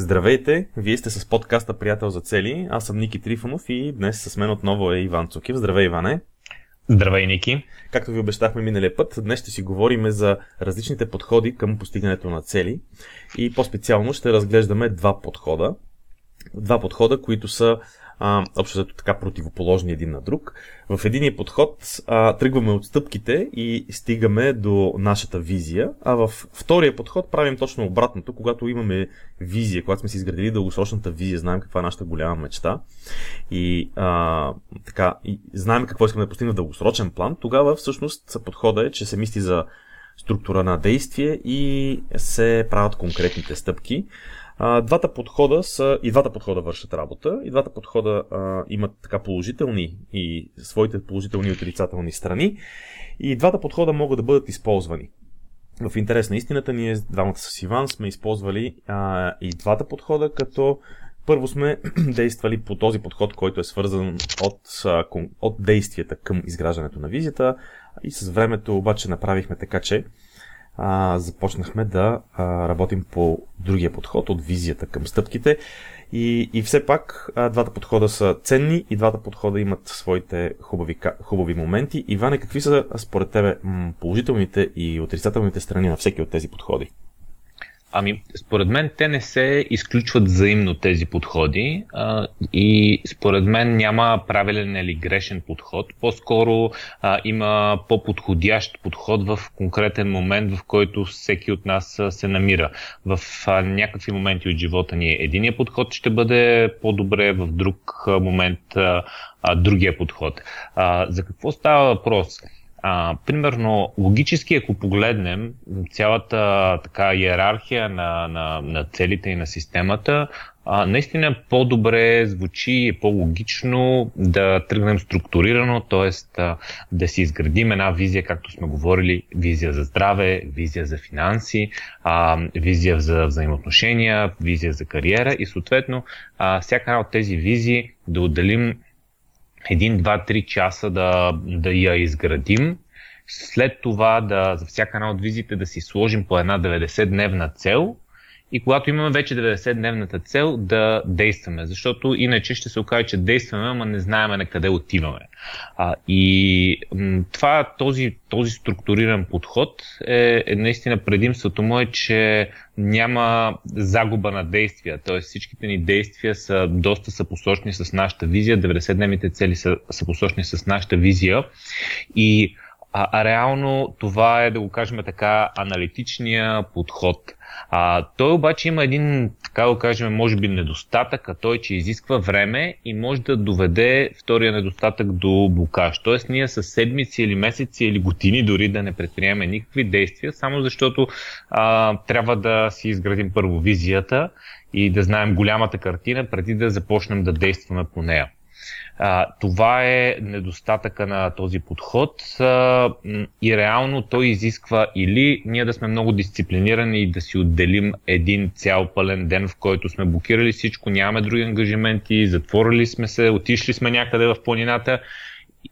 Здравейте, вие сте с подкаста Приятел за цели. Аз съм Ники Трифонов и днес с мен отново е Иван Цукив. Здравей, Иване! Здравей, Ники! Както ви обещахме миналия път, днес ще си говорим за различните подходи към постигането на цели и по-специално ще разглеждаме два подхода. Два подхода, които са а, общо зато така противоположни един на друг. В единия подход а, тръгваме от стъпките и стигаме до нашата визия, а в втория подход правим точно обратното, когато имаме визия, когато сме си изградили дългосрочната визия, знаем каква е нашата голяма мечта и, а, така, и знаем какво искаме да постигнем в дългосрочен план, тогава всъщност подхода е, че се мисли за структура на действие и се правят конкретните стъпки. Двата подхода са, и двата подхода вършат работа, и двата подхода а, имат така положителни и своите положителни и отрицателни страни, и двата подхода могат да бъдат използвани. В интерес на истината, ние двамата с Иван сме използвали а, и двата подхода, като първо сме действали по този подход, който е свързан от, от действията към изграждането на визията и с времето обаче направихме така, че а, започнахме да а, работим по другия подход, от визията към стъпките. И, и все пак а, двата подхода са ценни и двата подхода имат своите хубави, хубави моменти. Иване, какви са според тебе положителните и отрицателните страни на всеки от тези подходи? Ами, според мен те не се изключват взаимно тези подходи а, и според мен няма правилен или грешен подход. По-скоро а, има по-подходящ подход в конкретен момент, в който всеки от нас а, се намира. В а, някакви моменти от живота ни единия подход ще бъде по-добре, в друг а, момент а, а, другия подход. А, за какво става въпрос? А, примерно, логически, ако погледнем цялата така иерархия на, на, на целите и на системата, а, наистина по-добре звучи и е по-логично да тръгнем структурирано, т.е. да си изградим една визия, както сме говорили, визия за здраве, визия за финанси, а, визия за взаимоотношения, визия за кариера и съответно а, всяка една от тези визии да отделим един, два, три часа да, да я изградим. След това да, за всяка една от визите да си сложим по една 90-дневна цел и когато имаме вече 90-дневната цел да действаме, защото иначе ще се окаже, че действаме, ама не знаем на къде отиваме. А, и м- това, този, този структуриран подход е, е наистина предимството му е, че няма загуба на действия, т.е. всичките ни действия са доста съпосочни с нашата визия, 90-дневните цели са съпосочни с нашата визия и а, а реално това е, да го кажем така, аналитичния подход. А, той обаче има един, така да кажем, може би недостатък, а той, че изисква време и може да доведе втория недостатък до блокаж. Тоест ние с седмици или месеци или години дори да не предприемаме никакви действия, само защото а, трябва да си изградим първо визията и да знаем голямата картина, преди да започнем да действаме по нея. А, това е недостатъка на този подход а, и реално той изисква или ние да сме много дисциплинирани и да си отделим един цял пълен ден, в който сме блокирали всичко, нямаме други ангажименти, затворили сме се, отишли сме някъде в планината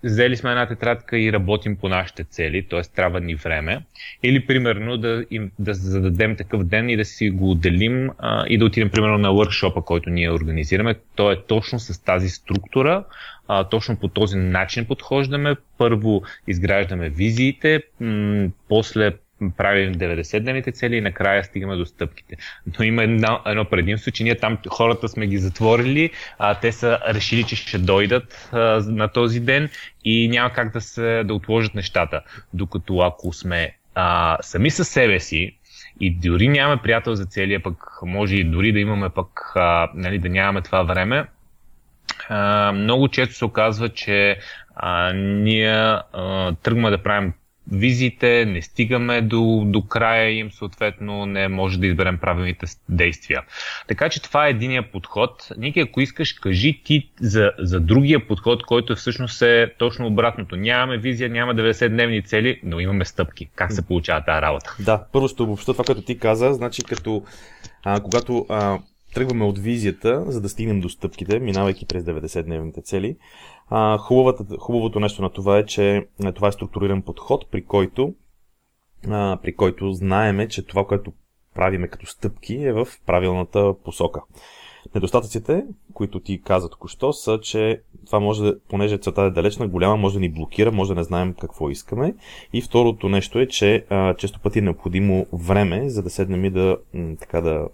взели сме една тетрадка и работим по нашите цели, т.е. трябва ни време. Или, примерно, да, им, да зададем такъв ден и да си го отделим а, и да отидем, примерно, на въркшопа, който ние организираме. То е точно с тази структура, а, точно по този начин подхождаме. Първо изграждаме визиите, м- после правим 90-дневните цели и накрая стигаме до стъпките. Но има едно, едно предимство, че ние там хората сме ги затворили, а, те са решили, че ще дойдат а, на този ден и няма как да, се, да отложат нещата. Докато ако сме а, сами със себе си, и дори нямаме приятел за целия, пък може и дори да имаме пък, а, нали, да нямаме това време, а, много често се оказва, че а, ние а, тръгваме да правим визите, не стигаме до, до края им, съответно не може да изберем правилните действия. Така че това е единия подход. Ники, ако искаш, кажи ти за, за другия подход, който всъщност е точно обратното. Нямаме визия, няма 90-дневни цели, но имаме стъпки. Как се получава тази работа? Да, първо ще обобща това, което ти каза. Значи, като а, когато а, тръгваме от визията, за да стигнем до стъпките, минавайки през 90-дневните цели, а, хубавото нещо на това е, че това е структуриран подход, при който, а, при който знаеме, че това, което правиме като стъпки, е в правилната посока. Недостатъците, които ти каза току-що, са, че това може понеже целта е далечна, голяма, може да ни блокира, може да не знаем какво искаме. И второто нещо е, че а, често пъти е необходимо време, за да седнем и да, така, да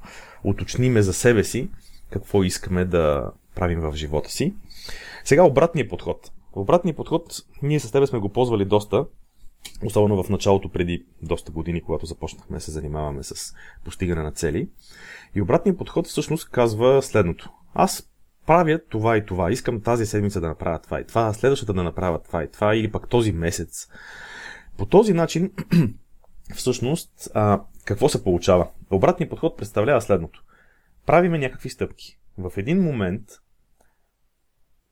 уточниме за себе си какво искаме да правим в живота си. Сега обратният подход. Обратният подход, ние с тебе сме го ползвали доста, особено в началото преди доста години, когато започнахме да се занимаваме с постигане на цели. И обратният подход всъщност казва следното. Аз правя това и това, искам тази седмица да направя това и това, следващата да направя това и това, или пък този месец. По този начин, всъщност, какво се получава? Обратният подход представлява следното. Правиме някакви стъпки. В един момент,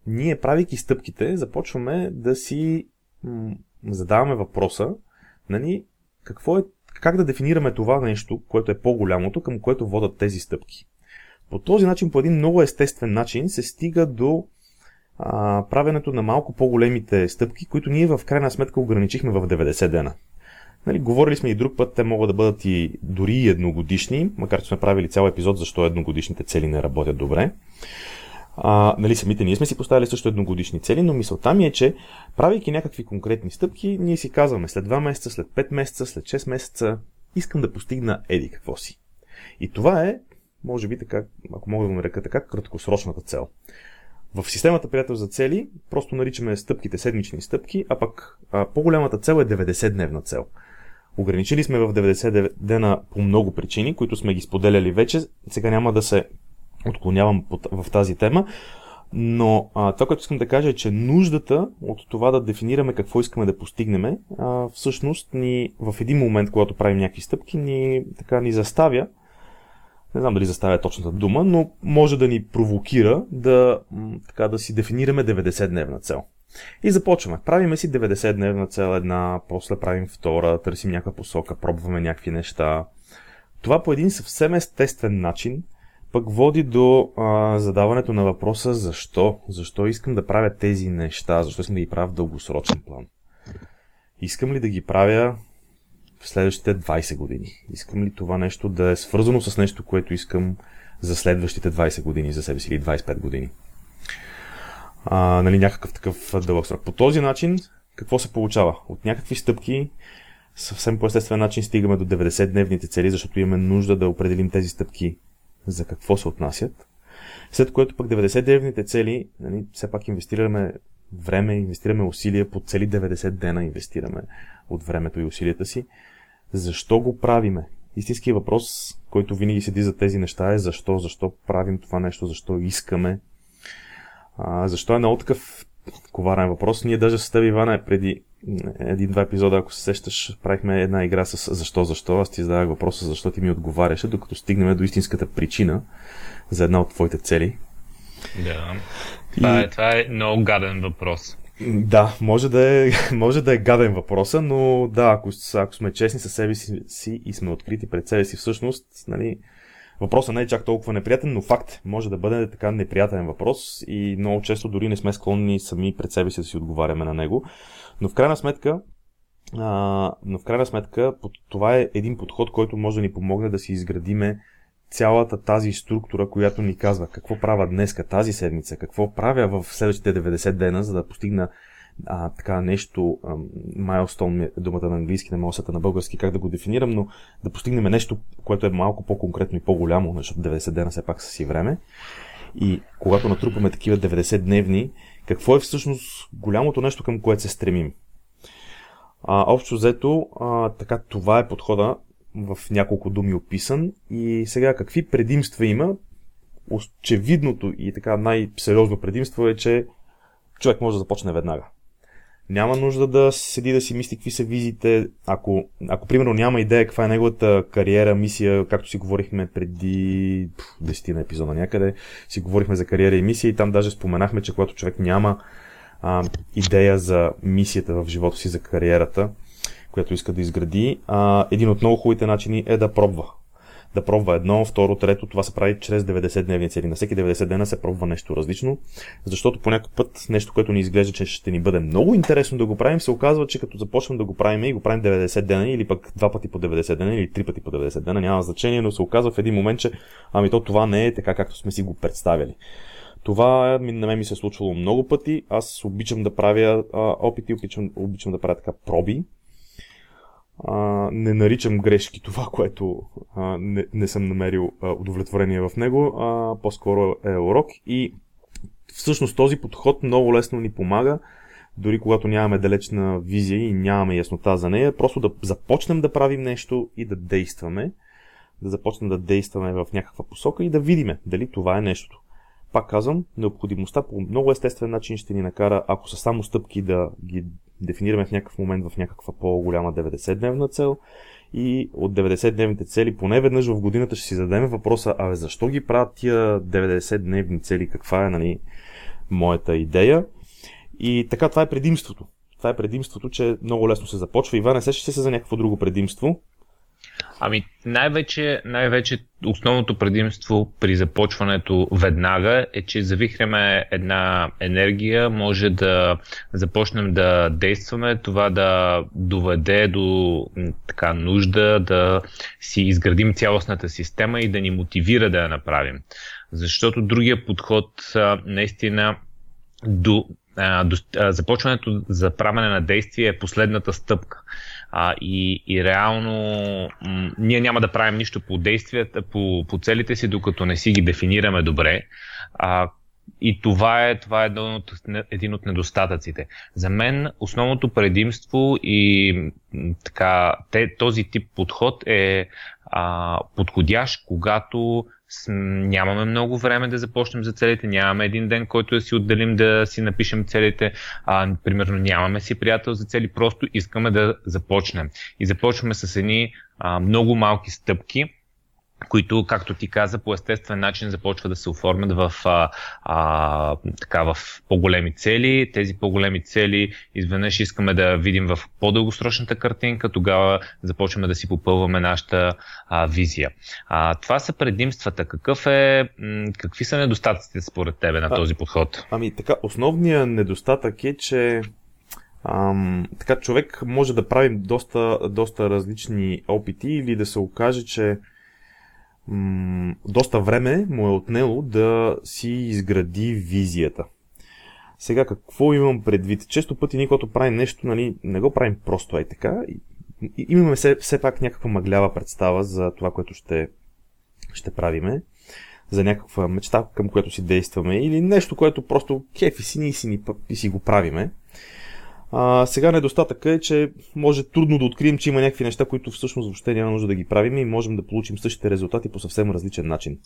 ние правейки стъпките, започваме да си задаваме въпроса, нали, какво е, как да дефинираме това нещо, което е по-голямото, към което водат тези стъпки. По този начин, по един много естествен начин, се стига до а, правенето на малко по-големите стъпки, които ние в крайна сметка ограничихме в 90 дена. Нали, говорили сме и друг път, те могат да бъдат и дори и едногодишни, макар че сме правили цял епизод защо едногодишните цели не работят добре. А, нали, самите ние сме си поставили също едногодишни цели, но мисълта ми е, че правейки някакви конкретни стъпки, ние си казваме след 2 месеца, след 5 месеца, след 6 месеца, искам да постигна еди какво си. И това е, може би така, ако мога да го нарека така, краткосрочната цел. В системата приятел за цели просто наричаме стъпките седмични стъпки, а пък а, по-голямата цел е 90-дневна цел. Ограничили сме в 90 дена по много причини, които сме ги споделяли вече. Сега няма да се отклонявам в тази тема, но а, това, което искам да кажа е, че нуждата от това да дефинираме какво искаме да постигнем, всъщност ни в един момент, когато правим някакви стъпки, ни, така, ни заставя, не знам дали заставя точната дума, но може да ни провокира да, така, да си дефинираме 90-дневна цел. И започваме. Правиме си 90-дневна цел една, после правим втора, търсим някаква посока, пробваме някакви неща. Това по един съвсем естествен начин пък води до а, задаването на въпроса защо? Защо искам да правя тези неща? Защо искам да ги правя в дългосрочен план? Искам ли да ги правя в следващите 20 години? Искам ли това нещо да е свързано с нещо, което искам за следващите 20 години за себе си или 25 години? А, нали, някакъв такъв дълъг срок. По този начин, какво се получава? От някакви стъпки съвсем по естествен начин стигаме до 90-дневните цели, защото имаме нужда да определим тези стъпки за какво се отнасят. След което пък 99-те цели, нали, все пак инвестираме време, инвестираме усилия, по цели 90 дена инвестираме от времето и усилията си. Защо го правиме? Истинският въпрос, който винаги седи за тези неща е защо, защо правим това нещо, защо искаме. А, защо е много такъв коварен въпрос. Ние даже с теб, Ивана, преди един-два епизода, ако се сещаш, правихме една игра с защо, защо. Аз ти задавах въпроса защо ти ми отговаряше, докато стигнем до истинската причина за една от твоите цели. Да. Това, и... е, това е много гаден въпрос. Да, може да е, може да е гаден въпроса, но да, ако, ако сме честни със себе си и сме открити пред себе си, всъщност, нали, Въпросът не е чак толкова неприятен, но факт може да бъде така неприятен въпрос и много често дори не сме склонни сами пред себе си да си отговаряме на него. Но в крайна сметка, а, но в крайна сметка това е един подход, който може да ни помогне да си изградиме цялата тази структура, която ни казва какво правя днеска, тази седмица, какво правя в следващите 90 дена, за да постигна а, така нещо, майлстон е думата на английски, не мога на български как да го дефинирам, но да постигнем нещо, което е малко по-конкретно и по-голямо, защото 90 дена все пак са си време. И когато натрупаме такива 90 дневни, какво е всъщност голямото нещо, към което се стремим? А, общо взето, а, така това е подхода в няколко думи описан. И сега какви предимства има? Очевидното и така най-сериозно предимство е, че човек може да започне веднага. Няма нужда да седи да си мисли какви са визите. Ако, ако примерно няма идея каква е неговата кариера, мисия, както си говорихме преди 10 на епизода някъде, си говорихме за кариера и мисия и там даже споменахме, че когато човек няма а, идея за мисията в живота си, за кариерата, която иска да изгради, а, един от много хубавите начини е да пробва. Да пробва едно, второ, трето. Това се прави чрез 90-дневни цели. На всеки 90 дена се пробва нещо различно, защото по някакъв път нещо, което ни изглежда, че ще ни бъде много интересно да го правим, се оказва, че като започнем да го правим и го правим 90 дена или пък два пъти по 90 дена или три пъти по 90 дена, няма значение, но се оказва в един момент, че ами то това не е така, както сме си го представили. Това на мен ми се е случвало много пъти. Аз обичам да правя а, опити, обичам, обичам да правя така проби. А, не наричам грешки това, което а, не, не съм намерил а, удовлетворение в него, а по-скоро е урок. И всъщност този подход много лесно ни помага, дори когато нямаме далечна визия и нямаме яснота за нея, просто да започнем да правим нещо и да действаме, да започнем да действаме в някаква посока и да видиме дали това е нещото. Пак казвам, необходимостта по много естествен начин ще ни накара, ако са само стъпки, да ги дефинираме в някакъв момент в някаква по-голяма 90-дневна цел. И от 90-дневните цели, поне веднъж в годината ще си зададем въпроса, абе защо ги правят тия 90-дневни цели, каква е нали, моята идея. И така, това е предимството. Това е предимството, че много лесно се започва. Иван, сещаш се за някакво друго предимство? Ами най-вече, най-вече основното предимство при започването веднага е, че завихряме една енергия, може да започнем да действаме, това да доведе до така нужда да си изградим цялостната система и да ни мотивира да я направим. Защото другия подход наистина до, до започването за правене на действие е последната стъпка. А, и, и реално м- ние няма да правим нищо по действията, по, по целите си, докато не си ги дефинираме добре. А, и това е, това е един от, един от недостатъците. За мен основното предимство и така, те, този тип подход е а, подходящ, когато нямаме много време да започнем за целите, нямаме един ден, който да си отделим да си напишем целите, а, примерно нямаме си приятел за цели, просто искаме да започнем. И започваме с едни а, много малки стъпки, които, както ти каза, по естествен начин започва да се оформят в, а, а, така, в по-големи цели. Тези по-големи цели изведнъж искаме да видим в по-дългосрочната картинка, тогава започваме да си попълваме нашата а, визия. А, това са предимствата. Какъв е, м- какви са недостатъците според тебе на а, този подход? Ами така, основният недостатък е, че Ам, така човек може да прави доста, доста различни опити или да се окаже, че доста време му е отнело да си изгради визията. Сега какво имам предвид? Често пъти ние, когато правим нещо, нали, не го правим просто е така. Имаме все, все пак някаква мъглява представа за това, което ще, ще правиме, за някаква мечта, към която си действаме, или нещо, което просто кефи си и си, и си го правиме. А, сега недостатъка е, че може трудно да открием, че има някакви неща, които всъщност въобще няма нужда да ги правим и можем да получим същите резултати по съвсем различен начин.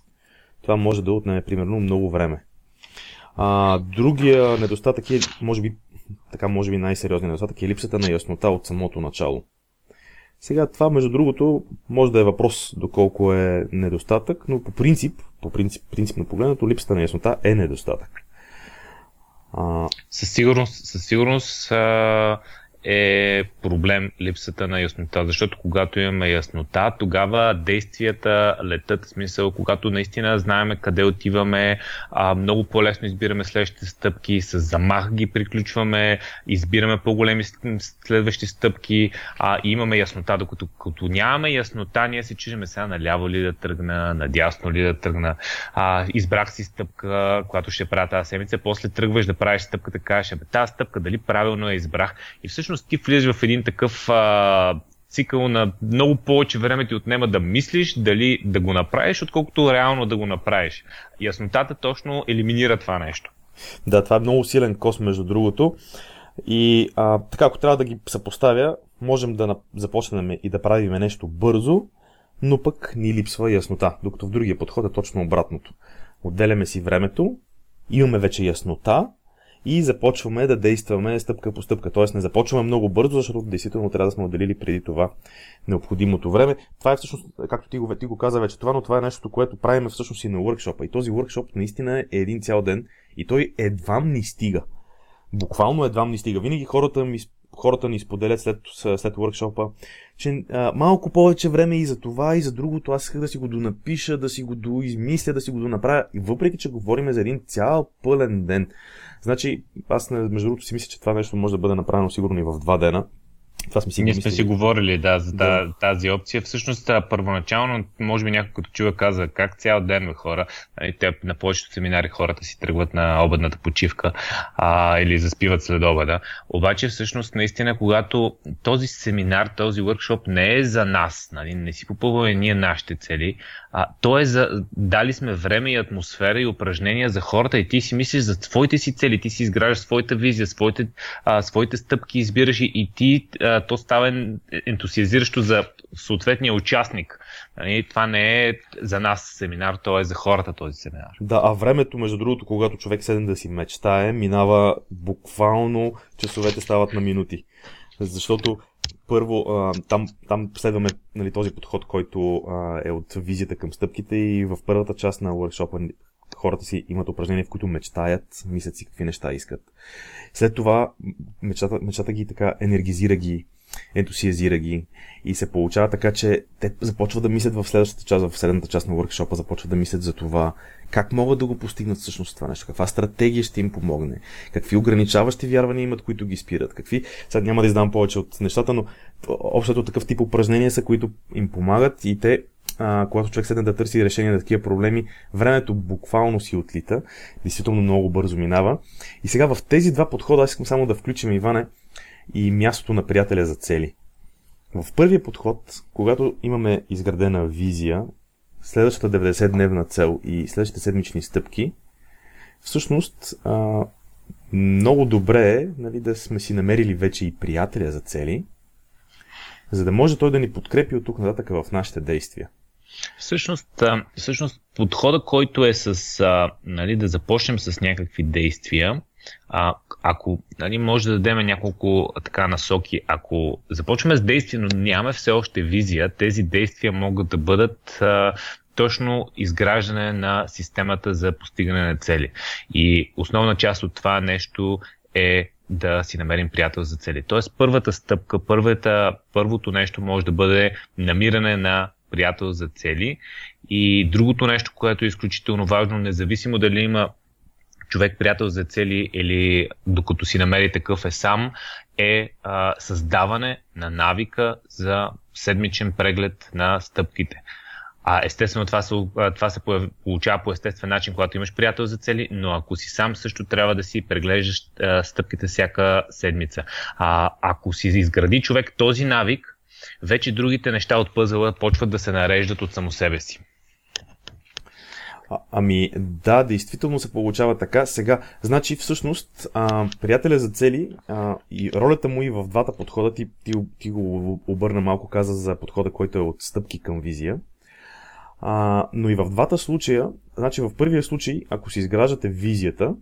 Това може да отнеме примерно много време. А, другия недостатък е, може би, така може би най-сериозният недостатък е липсата на яснота от самото начало. Сега това, между другото, може да е въпрос доколко е недостатък, но по принцип, по принцип, принципно погледнато, липсата на яснота е недостатък. Със сигурност, със сигурност а, е проблем липсата на яснота, защото когато имаме яснота, тогава действията летат, в смисъл, когато наистина знаем къде отиваме, а, много по-лесно избираме следващите стъпки, с замах ги приключваме, избираме по-големи следващи стъпки а, имаме яснота, докато като нямаме яснота, ние се чижеме сега наляво ли да тръгна, надясно ли да тръгна, а, избрах си стъпка, която ще правя тази седмица, после тръгваш да правиш стъпката, кажеш, бе, тази стъпка дали правилно я избрах? И всъщност всъщност ти влизаш в един такъв а, цикъл на много повече време ти отнема да мислиш дали да го направиш, отколкото реално да го направиш. Яснотата точно елиминира това нещо. Да, това е много силен кос, между другото. И а, така, ако трябва да ги съпоставя, можем да започнем и да правим нещо бързо, но пък ни липсва яснота, докато в другия подход е точно обратното. Отделяме си времето, имаме вече яснота и започваме да действаме стъпка по стъпка. Тоест не започваме много бързо, защото действително трябва да сме отделили преди това необходимото време. Това е всъщност, както ти го, ти го каза вече това, но това е нещо, което правим всъщност и на workshop. И този workshop наистина е един цял ден и той едва ни стига. Буквално едва ни стига. Винаги хората ми хората ни споделят след, след workshop че а, малко повече време и за това, и за другото, аз исках да си го донапиша, да си го доизмисля, да си го донаправя. И въпреки, че говорим за един цял пълен ден, значи, аз между другото си мисля, че това нещо може да бъде направено сигурно и в два дена, това сме си Ние сме си говорили, да, за да. тази опция. Всъщност, първоначално, може би някой като чува каза, как цял ден бе хора, нали, те на повечето семинари хората си тръгват на обедната почивка а, или заспиват след обеда. Обаче, всъщност, наистина, когато този семинар, този workshop не е за нас, нали, не си попълваме ние нашите цели, а, то е за, дали сме време и атмосфера и упражнения за хората и ти си мислиш за твоите си цели, ти си изграждаш своята визия, своите, а, своите стъпки избираш и, ти а, то става ентусиазиращо за съответния участник. Нали, това не е за нас семинар, то е за хората този семинар. Да, а времето, между другото, когато човек седне да си мечтае, минава буквално, часовете стават на минути. Защото първо, там, там следваме нали, този подход, който е от визията към стъпките и в първата част на workshop хората си имат упражнения, в които мечтаят, мислят си какви неща искат. След това мечтата, мечтата ги така енергизира ги, ентусиазира ги и се получава така, че те започват да мислят в следващата част, в следната част на workshop, започват да мислят за това как могат да го постигнат всъщност това нещо, каква стратегия ще им помогне, какви ограничаващи вярвания имат, които ги спират, какви, сега няма да издам повече от нещата, но общото такъв тип упражнения са, които им помагат и те а, когато човек седне да търси решение на такива проблеми, времето буквално си отлита, действително много бързо минава. И сега в тези два подхода аз искам само да включим, Иване, и мястото на приятеля за цели. В първия подход, когато имаме изградена визия, следващата 90-дневна цел и следващите седмични стъпки, всъщност а, много добре е нали, да сме си намерили вече и приятеля за цели, за да може той да ни подкрепи от тук нататък в нашите действия. Всъщност, всъщност подхода, който е с а, нали, да започнем с някакви действия, а, ако нали, може да дадем няколко така насоки, ако започваме с действия, но нямаме все още визия, тези действия могат да бъдат а, точно изграждане на системата за постигане на цели. И основна част от това нещо е да си намерим приятел за цели. Тоест първата стъпка, първата, първото нещо може да бъде намиране на приятел за цели. И другото нещо, което е изключително важно, независимо дали има човек приятел за цели или докато си намери такъв е сам, е а, създаване на навика за седмичен преглед на стъпките. А естествено това се, това се получава по естествен начин, когато имаш приятел за цели, но ако си сам също трябва да си преглеждаш а, стъпките всяка седмица. А, ако си изгради човек този навик, вече другите неща от пъзела почват да се нареждат от само себе си. Ами да, действително се получава така. Сега, значи всъщност, а, приятеля за цели а, и ролята му и в двата подхода, ти, ти, ти го обърна малко, каза за подхода, който е от стъпки към визия. А, но и в двата случая, значи в първия случай, ако си изграждате визията,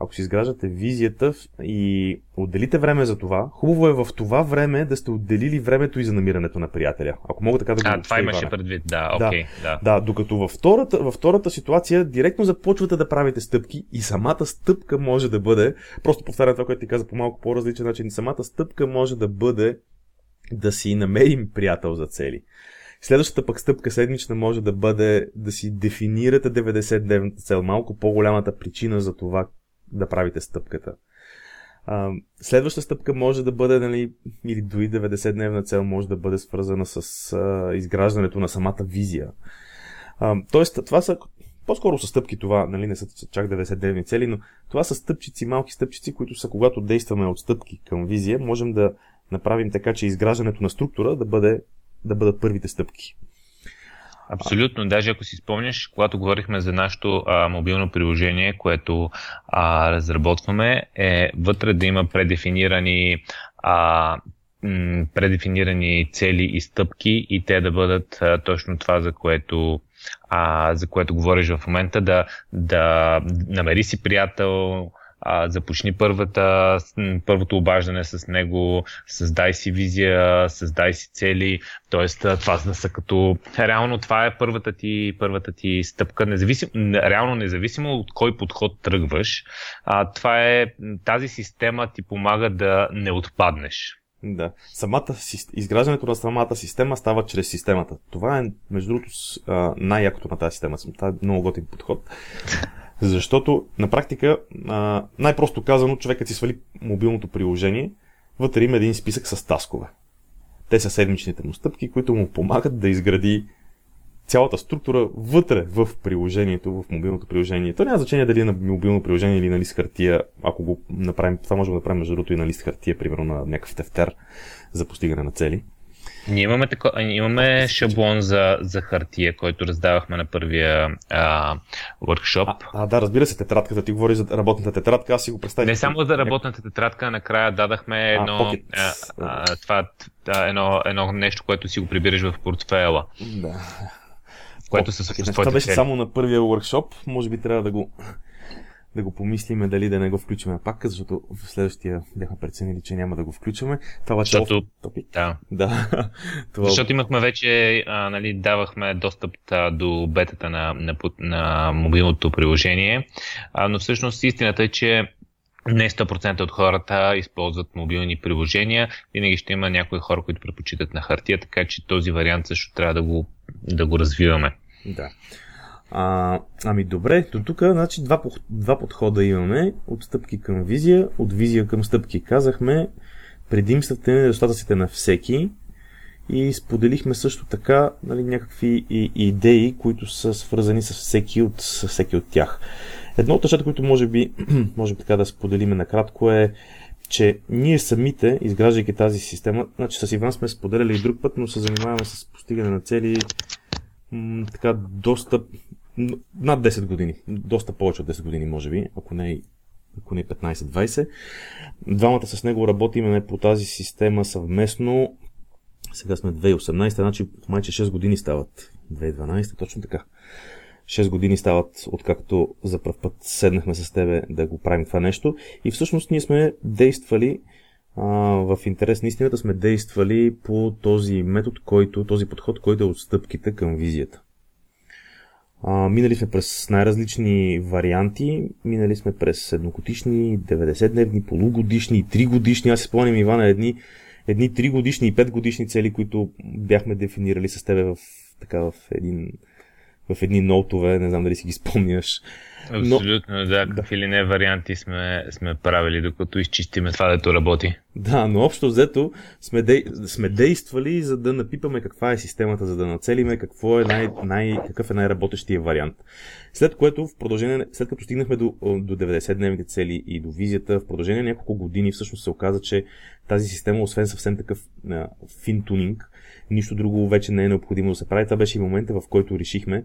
ако си изграждате визията и отделите време за това, хубаво е в това време да сте отделили времето и за намирането на приятеля. Ако мога така да го А, това имаше предвид, да, окей. Okay, да, да. да, докато във втората, във втората ситуация директно започвате да правите стъпки и самата стъпка може да бъде, просто повтарям това, което ти каза по малко по-различен начин, самата стъпка може да бъде да си намерим приятел за цели. Следващата пък стъпка седмична може да бъде да си дефинирате 90-дневната цел, малко по-голямата причина за това да правите стъпката. А, следваща стъпка може да бъде, нали, или дори 90-дневна цел може да бъде свързана с а, изграждането на самата визия. А, тоест, това са по-скоро са стъпки това, нали, не са чак 90-дневни цели, но това са стъпчици, малки стъпчици, които са когато действаме от стъпки към визия, можем да направим така, че изграждането на структура да, бъде, да бъдат първите стъпки. Абсолютно. Даже ако си спомняш, когато говорихме за нашето а, мобилно приложение, което а, разработваме, е вътре да има предефинирани а, м- предефинирани цели и стъпки и те да бъдат а, точно това, за което, а, за което говориш в момента, да, да намери си приятел, а, започни първата, първото обаждане с него, създай си визия, създай си цели, т.е. това са като реално това е първата ти, първата ти стъпка, независим, реално независимо от кой подход тръгваш, а, това е тази система ти помага да не отпаднеш. Да. Самата, изграждането на самата система става чрез системата. Това е, между другото, най-якото на тази система. Това е много готин подход. Защото на практика, най-просто казано, човекът си свали мобилното приложение, вътре има един списък с таскове. Те са седмичните му стъпки, които му помагат да изгради цялата структура вътре в приложението, в мобилното приложение. То няма значение дали е на мобилно приложение или на лист хартия. Ако го направим, това можем да направим между другото и на лист хартия, примерно на някакъв тефтер за постигане на цели. Ние имаме, тако, имаме шаблон за, за хартия, който раздавахме на първия а, workshop. А, а, да, разбира се, тетрадката. Ти говори за работната тетрадка, аз си го представих. Не само за работната тетрадка, накрая дадахме едно, а, а, а, това, да, едно, едно нещо, което си го прибираш в портфела. Да. Което се с Това беше само на първия workshop. Може би трябва да го да го помислиме дали да не го включваме пак, защото в следващия бяхме преценили, че няма да го включваме. Това е защото, топик. Да. да. Това... Защото имахме вече, а, нали, давахме достъп а, до бетата на, на, на мобилното приложение, а, но всъщност истината е, че не 100% от хората използват мобилни приложения. Винаги ще има някои хора, които предпочитат на хартия, така че този вариант също трябва да го, да го развиваме. Да. А, ами добре, до тук значи, два, два подхода имаме. От стъпки към визия, от визия към стъпки. Казахме предимствата и недостатъците на всеки и споделихме също така нали, някакви и, идеи, които са свързани с всеки от, с всеки от тях. Едно от нещата, които може би можем така да споделиме накратко е, че ние самите, изграждайки тази система, значи с Иван сме споделяли и друг път, но се занимаваме с постигане на цели така доста над 10 години, доста повече от 10 години може би, ако не, ако не 15-20. Двамата с него работиме по тази система съвместно. Сега сме 2018, значи майче 6 години стават. 2012, точно така. 6 години стават, откакто за първ път седнахме с тебе да го правим това нещо. И всъщност ние сме действали а, в интерес на истината сме действали по този метод, който, този подход, който е отстъпките към визията. А, минали сме през най-различни варианти. Минали сме през едногодишни, 90-дневни, полугодишни, 3 годишни. Аз си спомням, Ивана, едни, едни 3 годишни и 5 годишни цели, които бяхме дефинирали с тебе в, така, в един в едни ноутове, не знам дали си ги спомняш. Абсолютно, но, да, какви да. ли не варианти сме, сме правили, докато изчистиме това, дето работи. Да, но общо взето сме, дей, сме действали, за да напипаме каква е системата, за да нацелиме какво е най, най, какъв е най-работещия вариант. След което, в продължение, след като стигнахме до, до 90-дневните цели и до визията, в продължение на няколко години всъщност се оказа, че тази система, освен съвсем такъв фин тунинг, нищо друго вече не е необходимо да се прави. Това беше и момента, в който решихме,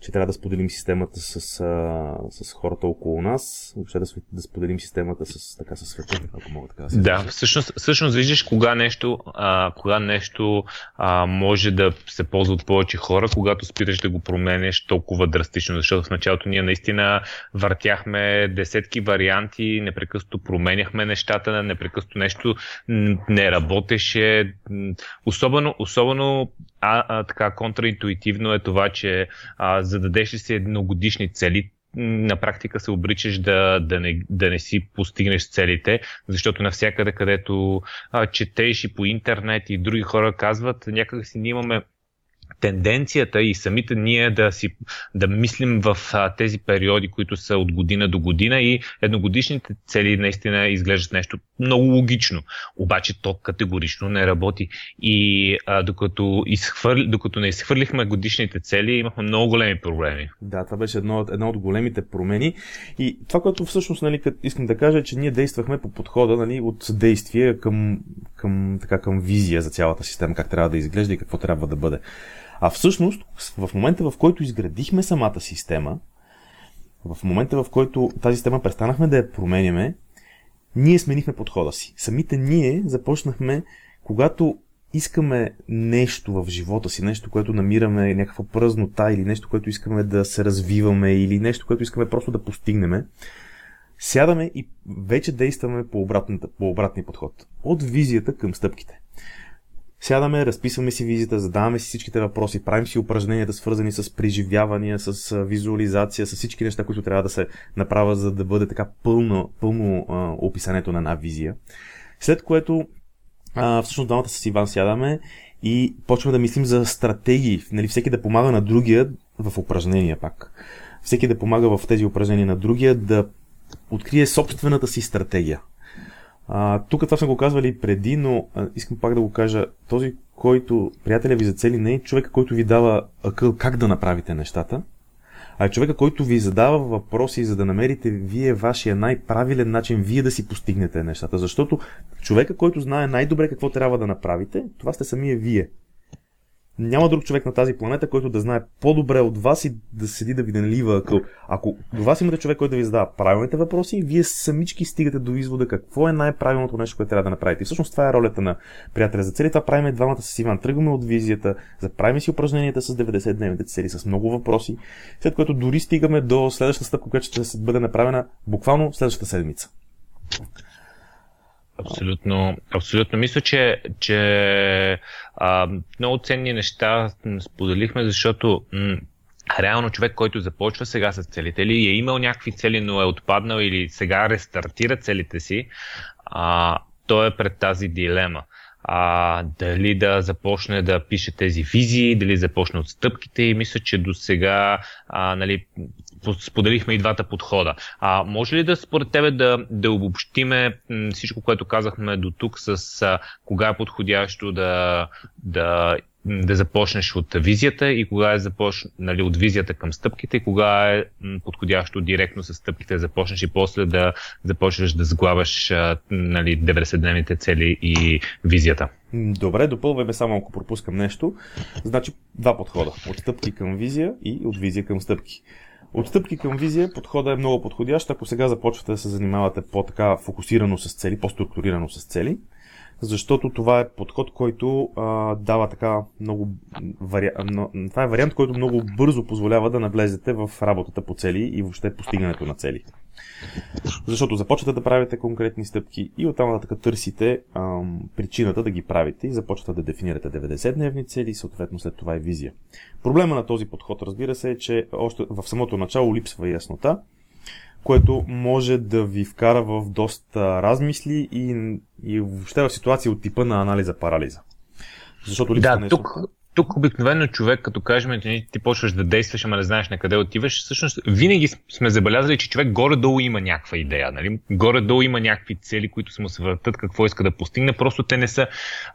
че трябва да споделим системата с, а, с хората около нас, въобще да, да споделим системата с, така, с света, ако мога така да се Да, всъщност, всъщност виждаш кога нещо, а, кога нещо а, може да се ползва от повече хора, когато спираш да го променеш толкова драстично, защото в началото ние наистина въртяхме десетки варианти, непрекъснато променяхме нещата, непрекъснато нещо не работеше. Особено, особено а, а, така контраинтуитивно е това, че а, зададеш ли си едногодишни цели, на практика се обричаш да, да, не, да не си постигнеш целите, защото навсякъде, където а, четеш и по интернет и други хора казват, някак си ние имаме тенденцията и самите ние да, си, да мислим в а, тези периоди, които са от година до година и едногодишните цели наистина изглеждат нещо много логично. Обаче то категорично не работи. И а, докато, изхвърли, докато не изхвърлихме годишните цели, имахме много големи проблеми. Да, това беше едно, едно от големите промени. И това, което всъщност нали, искам да кажа, е, че ние действахме по подхода нали, от действие към, към, така, към визия за цялата система, как трябва да изглежда и какво трябва да бъде. А всъщност, в момента в който изградихме самата система, в момента в който тази система престанахме да я променяме, ние сменихме подхода си. Самите ние започнахме, когато искаме нещо в живота си, нещо, което намираме някаква пръзнота или нещо, което искаме да се развиваме или нещо, което искаме просто да постигнем, сядаме и вече действаме по, по обратния подход. От визията към стъпките. Сядаме, разписваме си визията, задаваме си всичките въпроси, правим си упражненията, свързани с преживявания, с визуализация, с всички неща, които трябва да се направят, за да бъде така пълно, пълно а, описанието на една визия. След което, а, всъщност, двамата с Иван сядаме и почваме да мислим за стратегии. Нали, всеки да помага на другия в упражнения пак. Всеки да помага в тези упражнения на другия да открие собствената си стратегия. А, тук това сме го казвали преди, но а, искам пак да го кажа. Този, който приятеля ви за цели, не е човека, който ви дава акъл как да направите нещата, а е човека, който ви задава въпроси, за да намерите вие вашия най-правилен начин, вие да си постигнете нещата. Защото човека, който знае най-добре какво трябва да направите, това сте самия вие. Няма друг човек на тази планета, който да знае по-добре от вас и да седи да ви налива акъл. Ако до вас имате човек, който да ви задава правилните въпроси, вие самички стигате до извода какво е най-правилното нещо, което трябва да направите. И всъщност това е ролята на приятеля за цели. Това правим двамата с Иван. Тръгваме от визията, заправим си упражненията с 90-дневните цели, с много въпроси, след което дори стигаме до следващата стъпка, която ще бъде направена буквално следващата седмица. Абсолютно, абсолютно. Мисля, че, че а, много ценни неща споделихме, защото м- реално човек, който започва сега с целите или е имал някакви цели, но е отпаднал или сега рестартира целите си, а, той е пред тази дилема а, дали да започне да пише тези визии, дали започне от стъпките и мисля, че до сега нали, споделихме и двата подхода. А, може ли да според тебе да, да обобщиме всичко, което казахме до тук с а, кога е подходящо да, да да започнеш от визията и кога е започ... нали, от визията към стъпките и кога е подходящо директно с стъпките да започнеш и после да започнеш да сглаваш нали, 90-дневните цели и визията. Добре, допълваме само ако пропускам нещо. Значи два подхода. От стъпки към визия и от визия към стъпки. От стъпки към визия подхода е много подходящ, ако сега започвате да се занимавате по-така фокусирано с цели, по-структурирано с цели защото това е подход, който а, дава така много вари... това е вариант, който много бързо позволява да навлезете в работата по цели и въобще постигането на цели. Защото започвате да правите конкретни стъпки и оттам нататък търсите ам, причината да ги правите и започвате да дефинирате 90-дневни цели и съответно след това е визия. Проблема на този подход, разбира се, е, че още в самото начало липсва яснота което може да ви вкара в доста размисли и, и въобще в ситуация от типа на анализа парализа. Защото липсва да, нещо... тук, тук обикновено човек, като кажем, че ти почваш да действаш, ама не знаеш на къде отиваш, всъщност винаги сме забелязали, че човек горе-долу има някаква идея. Нали? Горе-долу има някакви цели, които се му се въртат, какво иска да постигне. Просто те не са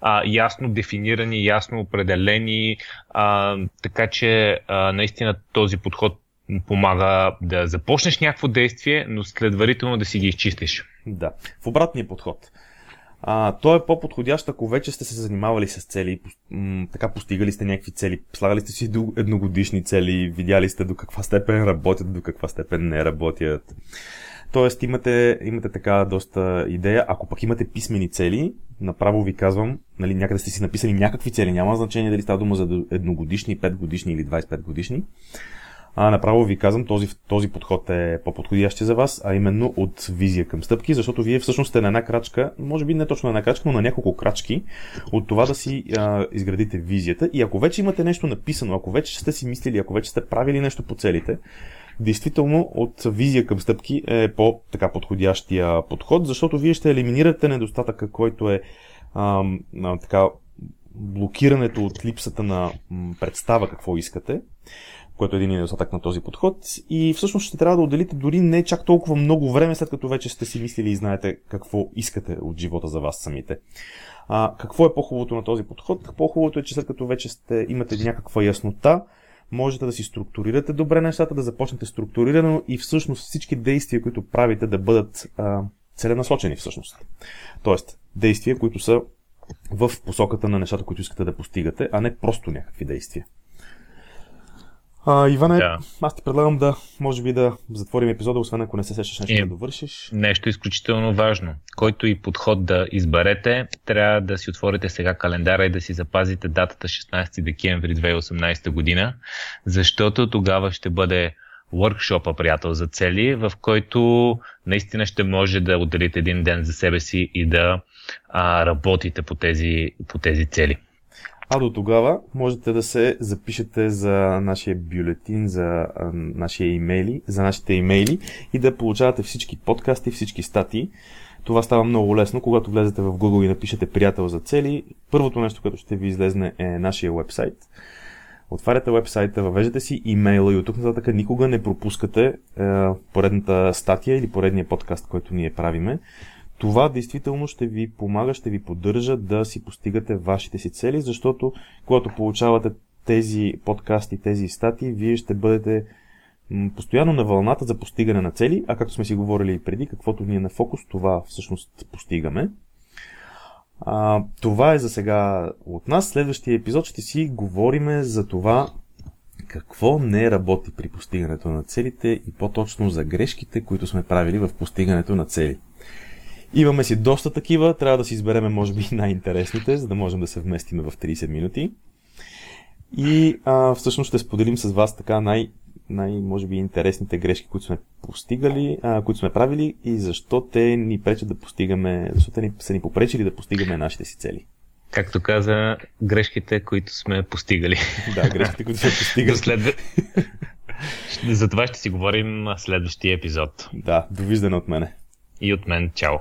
а, ясно дефинирани, ясно определени. А, така че а, наистина този подход помага да започнеш някакво действие, но следварително да си ги изчистиш. Да. В обратния подход. А, то е по-подходящ, ако вече сте се занимавали с цели, така постигали сте някакви цели, слагали сте си едногодишни цели, видяли сте до каква степен работят, до каква степен не работят. Тоест имате, имате така доста идея. Ако пък имате писмени цели, направо ви казвам, нали, някъде сте си написали някакви цели, няма значение дали става дума за едногодишни, 5 годишни или 25 годишни а, направо ви казвам, този, този подход е по-подходящ за вас, а именно от визия към стъпки, защото вие всъщност сте на една крачка, може би не точно на една крачка, но на няколко крачки от това да си а, изградите визията. И ако вече имате нещо написано, ако вече сте си мислили, ако вече сте правили нещо по целите, действително от визия към стъпки е по-така подходящия подход, защото вие ще елиминирате недостатъка, който е а, а, така блокирането от липсата на представа какво искате което е един недостатък на този подход. И всъщност ще трябва да отделите дори не чак толкова много време, след като вече сте си мислили и знаете какво искате от живота за вас самите. А, какво е по-хубавото на този подход? По-хубавото е, че след като вече сте, имате някаква яснота, можете да си структурирате добре нещата, да започнете структурирано и всъщност всички действия, които правите, да бъдат а, целенасочени всъщност. Тоест, действия, които са в посоката на нещата, които искате да постигате, а не просто някакви действия. А, Иване, да. аз ти предлагам да, може би да затворим епизода, освен ако не се сещаш нещо е, да довършиш. Нещо изключително важно. Който и подход да изберете, трябва да си отворите сега календара и да си запазите датата 16 декември 2018 година, защото тогава ще бъде workshop приятел за цели, в който наистина ще може да отделите един ден за себе си и да а, работите по тези, по тези цели. А до тогава можете да се запишете за нашия бюлетин, за нашия имейли, за нашите имейли и да получавате всички подкасти, всички статии. Това става много лесно, когато влезете в Google и напишете приятел за цели. Първото нещо, което ще ви излезне е нашия вебсайт. Отваряте вебсайта, въвеждате си имейла и от тук нататък никога не пропускате е, поредната статия или поредния подкаст, който ние правиме. Това действително ще ви помага, ще ви поддържа да си постигате вашите си цели, защото когато получавате тези подкасти, тези статии, вие ще бъдете постоянно на вълната за постигане на цели, а както сме си говорили и преди, каквото ни е на фокус, това всъщност постигаме. А, това е за сега от нас. Следващия епизод ще си говориме за това какво не работи при постигането на целите и по-точно за грешките, които сме правили в постигането на цели. Имаме си доста такива, трябва да си избереме може би най-интересните, за да можем да се вместиме в 30 минути. И а, всъщност ще споделим с вас така най- най- може би интересните грешки, които сме постигали, а, които сме правили и защо те ни пречат да постигаме, защо те ни, са ни попречили да постигаме нашите си цели. Както каза, грешките, които сме постигали. Да, грешките, които сме постигали. След... За това ще си говорим следващия епизод. Да, довиждане от мене. И от мен. Чао.